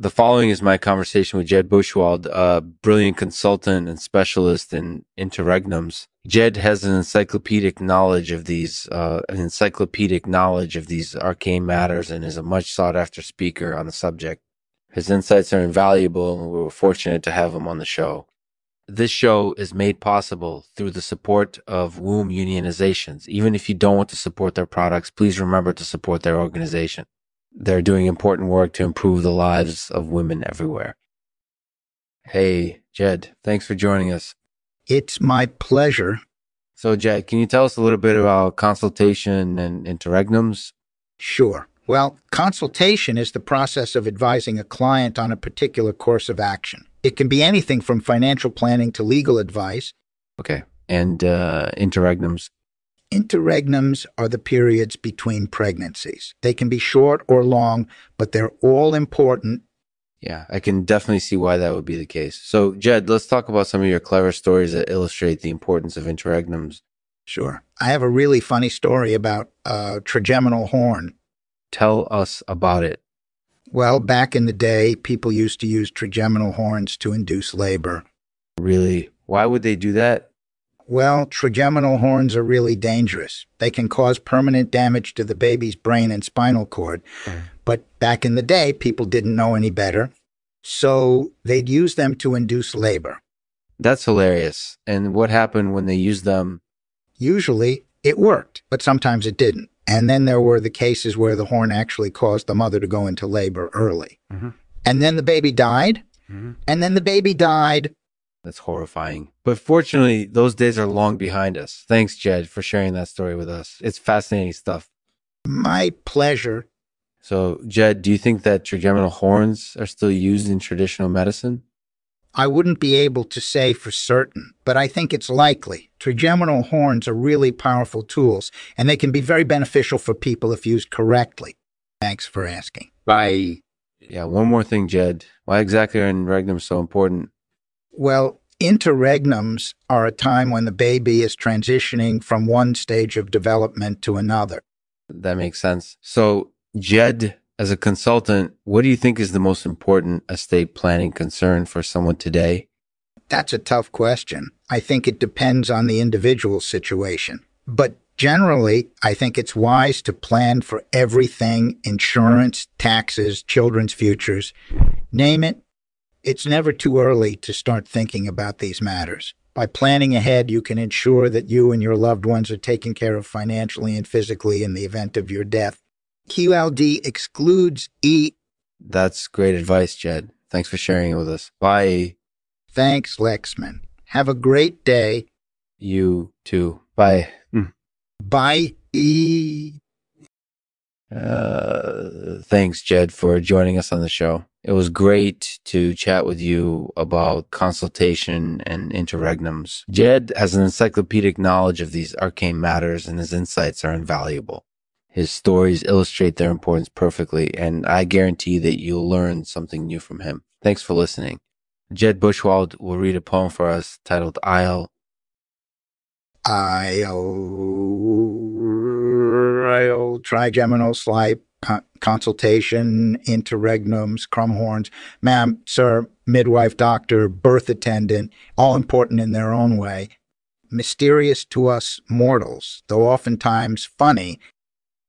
The following is my conversation with Jed Buchwald, a brilliant consultant and specialist in interregnums. Jed has an encyclopedic knowledge of these, uh, an encyclopedic knowledge of these arcane matters and is a much sought after speaker on the subject. His insights are invaluable and we were fortunate to have him on the show. This show is made possible through the support of womb unionizations. Even if you don't want to support their products, please remember to support their organization. They're doing important work to improve the lives of women everywhere. Hey, Jed, thanks for joining us. It's my pleasure. So, Jed, can you tell us a little bit about consultation and interregnums? Sure. Well, consultation is the process of advising a client on a particular course of action. It can be anything from financial planning to legal advice. Okay. And uh, interregnums? Interregnums are the periods between pregnancies. They can be short or long, but they're all important. Yeah, I can definitely see why that would be the case. So, Jed, let's talk about some of your clever stories that illustrate the importance of interregnums. Sure. I have a really funny story about a trigeminal horn. Tell us about it. Well, back in the day, people used to use trigeminal horns to induce labor. Really? Why would they do that? Well, trigeminal horns are really dangerous. They can cause permanent damage to the baby's brain and spinal cord. Mm. But back in the day, people didn't know any better. So they'd use them to induce labor. That's hilarious. And what happened when they used them? Usually it worked, but sometimes it didn't. And then there were the cases where the horn actually caused the mother to go into labor early. Mm-hmm. And then the baby died. Mm-hmm. And then the baby died. That's horrifying. But fortunately, those days are long behind us. Thanks, Jed, for sharing that story with us. It's fascinating stuff. My pleasure. So, Jed, do you think that trigeminal horns are still used in traditional medicine? I wouldn't be able to say for certain, but I think it's likely. Trigeminal horns are really powerful tools, and they can be very beneficial for people if used correctly. Thanks for asking. Bye. Yeah, one more thing, Jed. Why exactly are interregnums so important? Well, interregnums are a time when the baby is transitioning from one stage of development to another. That makes sense. So, Jed as a consultant, what do you think is the most important estate planning concern for someone today? That's a tough question. I think it depends on the individual situation. But generally, I think it's wise to plan for everything insurance, taxes, children's futures. Name it. It's never too early to start thinking about these matters. By planning ahead, you can ensure that you and your loved ones are taken care of financially and physically in the event of your death. QLD excludes E. That's great advice, Jed. Thanks for sharing it with us. Bye. Thanks, Lexman. Have a great day. You too. Bye. Mm. Bye. E. Uh, thanks, Jed, for joining us on the show. It was great to chat with you about consultation and interregnums. Jed has an encyclopedic knowledge of these arcane matters and his insights are invaluable. His stories illustrate their importance perfectly, and I guarantee that you'll learn something new from him. Thanks for listening. Jed Buchwald will read a poem for us titled Isle. Isle, Isle, trigeminal slipe, consultation, interregnums, crumhorns, ma'am, sir, midwife, doctor, birth attendant, all important in their own way. Mysterious to us mortals, though oftentimes funny,